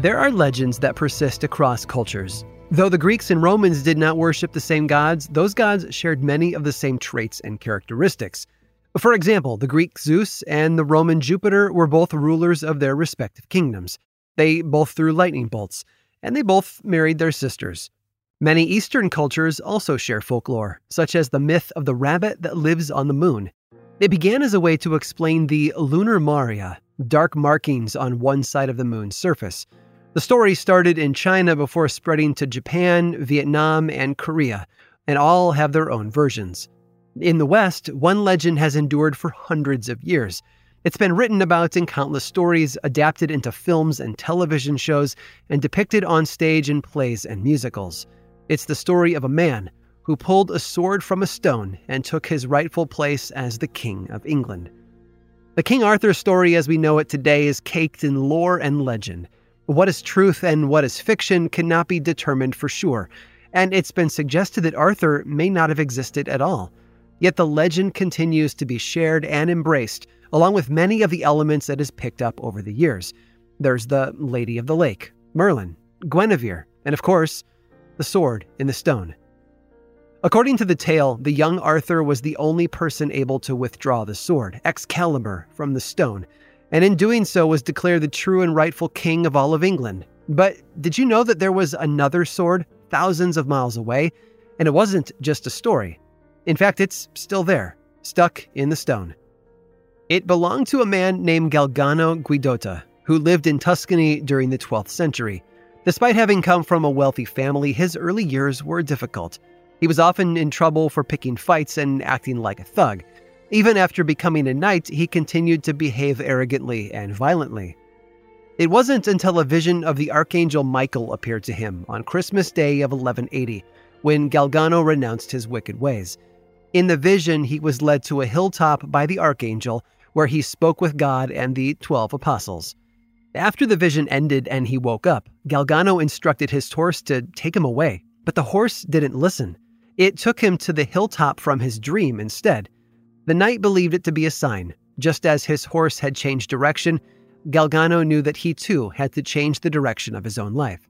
There are legends that persist across cultures. Though the Greeks and Romans did not worship the same gods, those gods shared many of the same traits and characteristics. For example, the Greek Zeus and the Roman Jupiter were both rulers of their respective kingdoms. They both threw lightning bolts, and they both married their sisters. Many Eastern cultures also share folklore, such as the myth of the rabbit that lives on the moon. It began as a way to explain the lunar maria, dark markings on one side of the moon's surface. The story started in China before spreading to Japan, Vietnam, and Korea, and all have their own versions. In the West, one legend has endured for hundreds of years. It's been written about in countless stories, adapted into films and television shows, and depicted on stage in plays and musicals. It's the story of a man who pulled a sword from a stone and took his rightful place as the King of England. The King Arthur story as we know it today is caked in lore and legend. What is truth and what is fiction cannot be determined for sure, and it's been suggested that Arthur may not have existed at all. Yet the legend continues to be shared and embraced, along with many of the elements that has picked up over the years. There's the Lady of the Lake, Merlin, Guinevere, and of course, the sword in the stone. According to the tale, the young Arthur was the only person able to withdraw the sword, Excalibur, from the stone, and in doing so was declared the true and rightful king of all of England. But did you know that there was another sword thousands of miles away? And it wasn't just a story. In fact, it's still there, stuck in the stone. It belonged to a man named Galgano Guidotti, who lived in Tuscany during the 12th century. Despite having come from a wealthy family, his early years were difficult. He was often in trouble for picking fights and acting like a thug. Even after becoming a knight, he continued to behave arrogantly and violently. It wasn't until a vision of the archangel Michael appeared to him on Christmas Day of 1180 when Galgano renounced his wicked ways. In the vision, he was led to a hilltop by the archangel where he spoke with God and the 12 apostles. After the vision ended and he woke up, Galgano instructed his horse to take him away, but the horse didn't listen. It took him to the hilltop from his dream instead. The knight believed it to be a sign. Just as his horse had changed direction, Galgano knew that he too had to change the direction of his own life.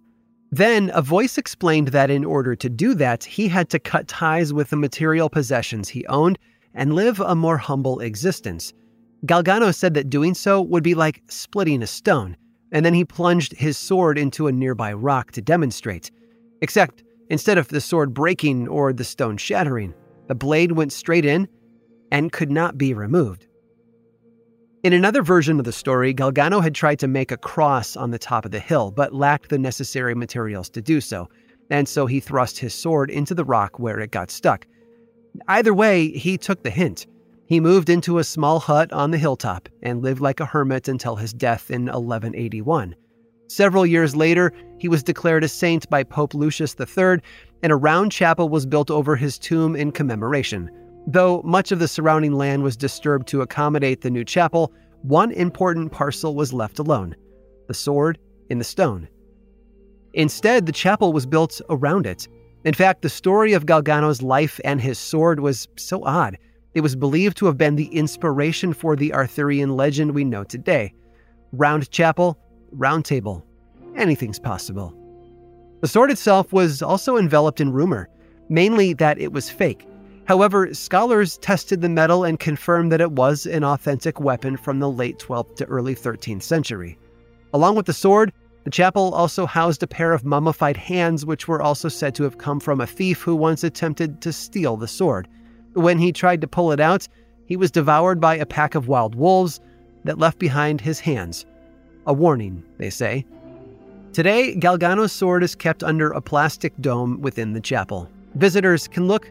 Then a voice explained that in order to do that, he had to cut ties with the material possessions he owned and live a more humble existence. Galgano said that doing so would be like splitting a stone, and then he plunged his sword into a nearby rock to demonstrate. Except, instead of the sword breaking or the stone shattering, the blade went straight in and could not be removed. In another version of the story, Galgano had tried to make a cross on the top of the hill, but lacked the necessary materials to do so, and so he thrust his sword into the rock where it got stuck. Either way, he took the hint. He moved into a small hut on the hilltop and lived like a hermit until his death in 1181. Several years later, he was declared a saint by Pope Lucius III, and a round chapel was built over his tomb in commemoration. Though much of the surrounding land was disturbed to accommodate the new chapel, one important parcel was left alone the sword in the stone. Instead, the chapel was built around it. In fact, the story of Galgano's life and his sword was so odd. It was believed to have been the inspiration for the Arthurian legend we know today. Round chapel, round table. Anything's possible. The sword itself was also enveloped in rumor, mainly that it was fake However, scholars tested the metal and confirmed that it was an authentic weapon from the late 12th to early 13th century. Along with the sword, the chapel also housed a pair of mummified hands, which were also said to have come from a thief who once attempted to steal the sword. When he tried to pull it out, he was devoured by a pack of wild wolves that left behind his hands. A warning, they say. Today, Galgano's sword is kept under a plastic dome within the chapel. Visitors can look,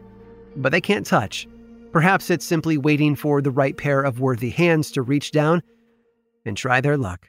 but they can't touch. Perhaps it's simply waiting for the right pair of worthy hands to reach down and try their luck.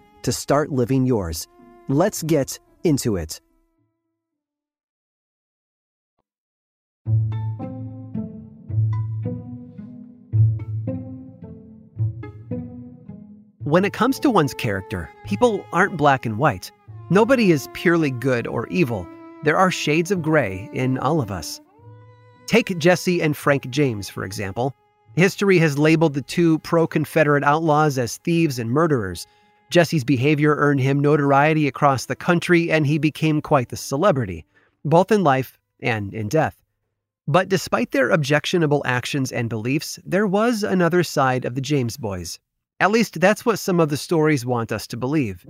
to start living yours. Let's get into it. When it comes to one's character, people aren't black and white. Nobody is purely good or evil. There are shades of gray in all of us. Take Jesse and Frank James, for example. History has labeled the two pro Confederate outlaws as thieves and murderers. Jesse's behavior earned him notoriety across the country, and he became quite the celebrity, both in life and in death. But despite their objectionable actions and beliefs, there was another side of the James boys. At least that's what some of the stories want us to believe.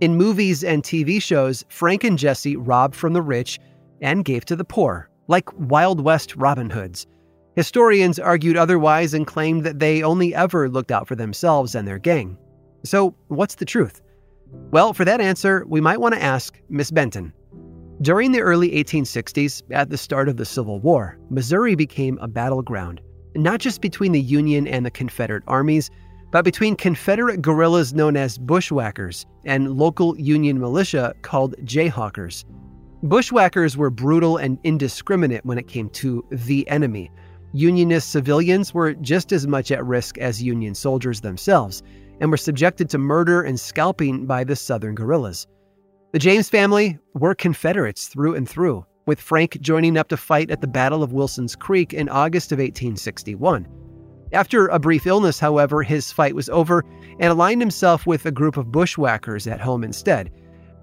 In movies and TV shows, Frank and Jesse robbed from the rich and gave to the poor, like Wild West Robin Hoods. Historians argued otherwise and claimed that they only ever looked out for themselves and their gang. So, what's the truth? Well, for that answer, we might want to ask Miss Benton. During the early 1860s, at the start of the Civil War, Missouri became a battleground, not just between the Union and the Confederate armies, but between Confederate guerrillas known as bushwhackers and local Union militia called Jayhawkers. Bushwhackers were brutal and indiscriminate when it came to the enemy. Unionist civilians were just as much at risk as Union soldiers themselves and were subjected to murder and scalping by the Southern guerrillas. The James family were Confederates through and through, with Frank joining up to fight at the Battle of Wilson's Creek in August of 1861. After a brief illness, however, his fight was over and aligned himself with a group of bushwhackers at home instead.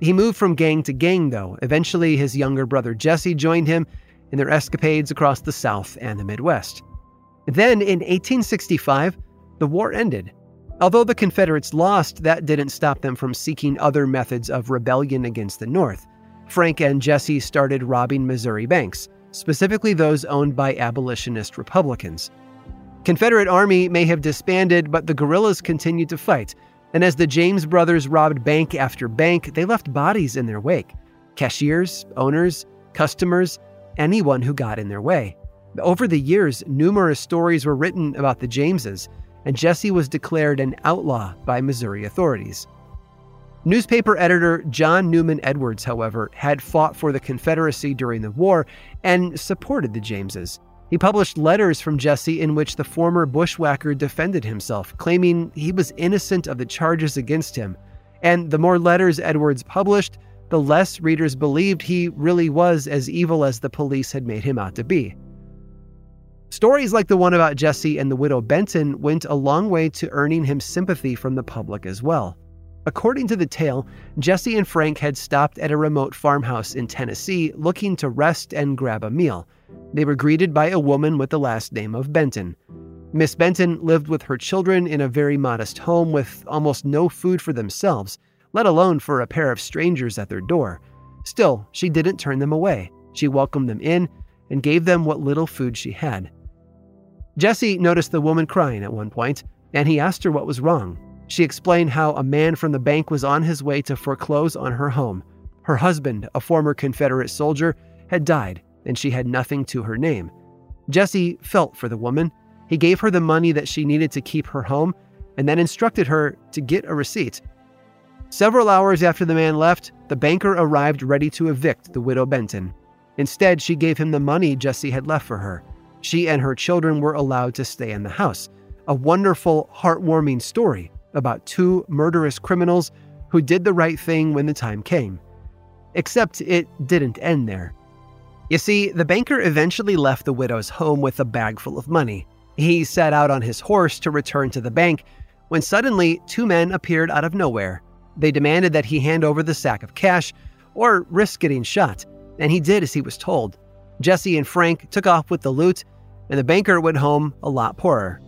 He moved from gang to gang, though. Eventually, his younger brother Jesse joined him in their escapades across the South and the Midwest. Then, in 1865, the war ended, Although the Confederates lost, that didn't stop them from seeking other methods of rebellion against the North. Frank and Jesse started robbing Missouri banks. specifically those owned by abolitionist Republicans. Confederate Army may have disbanded, but the guerrillas continued to fight. And as the James brothers robbed bank after bank, they left bodies in their wake cashiers, owners, customers, anyone who got in their way. Over the years, numerous stories were written about the Jameses, and Jesse was declared an outlaw by Missouri authorities. Newspaper editor John Newman Edwards, however, had fought for the Confederacy during the war and supported the Jameses. He published letters from Jesse in which the former bushwhacker defended himself, claiming he was innocent of the charges against him. And the more letters Edwards published, the less readers believed he really was as evil as the police had made him out to be. Stories like the one about Jesse and the widow Benton went a long way to earning him sympathy from the public as well. According to the tale, Jesse and Frank had stopped at a remote farmhouse in Tennessee looking to rest and grab a meal. They were greeted by a woman with the last name of Benton. Miss Benton lived with her children in a very modest home with almost no food for themselves, let alone for a pair of strangers at their door. Still, she didn't turn them away. She welcomed them in and gave them what little food she had. Jesse noticed the woman crying at one point, and he asked her what was wrong. She explained how a man from the bank was on his way to foreclose on her home. Her husband, a former Confederate soldier, had died, and she had nothing to her name. Jesse felt for the woman. He gave her the money that she needed to keep her home and then instructed her to get a receipt. Several hours after the man left, the banker arrived ready to evict the widow Benton. Instead, she gave him the money Jesse had left for her. She and her children were allowed to stay in the house. A wonderful, heartwarming story about two murderous criminals who did the right thing when the time came. Except it didn't end there. You see, the banker eventually left the widow's home with a bag full of money. He set out on his horse to return to the bank when suddenly two men appeared out of nowhere. They demanded that he hand over the sack of cash or risk getting shot, and he did as he was told. Jesse and Frank took off with the loot, and the banker went home a lot poorer.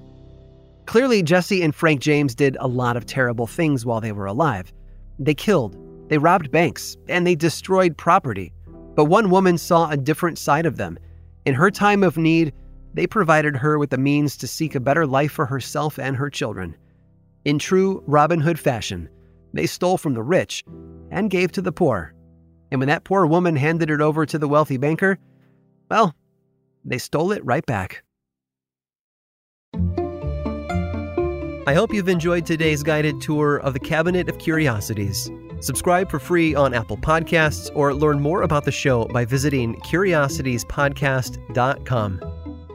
Clearly, Jesse and Frank James did a lot of terrible things while they were alive. They killed, they robbed banks, and they destroyed property. But one woman saw a different side of them. In her time of need, they provided her with the means to seek a better life for herself and her children. In true Robin Hood fashion, they stole from the rich and gave to the poor. And when that poor woman handed it over to the wealthy banker, well, they stole it right back. I hope you've enjoyed today's guided tour of the Cabinet of Curiosities. Subscribe for free on Apple Podcasts or learn more about the show by visiting curiositiespodcast.com.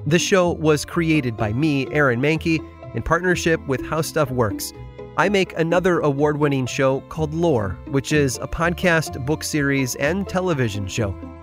This show was created by me, Aaron Mahnke, in partnership with How Stuff Works. I make another award winning show called Lore, which is a podcast, book series, and television show.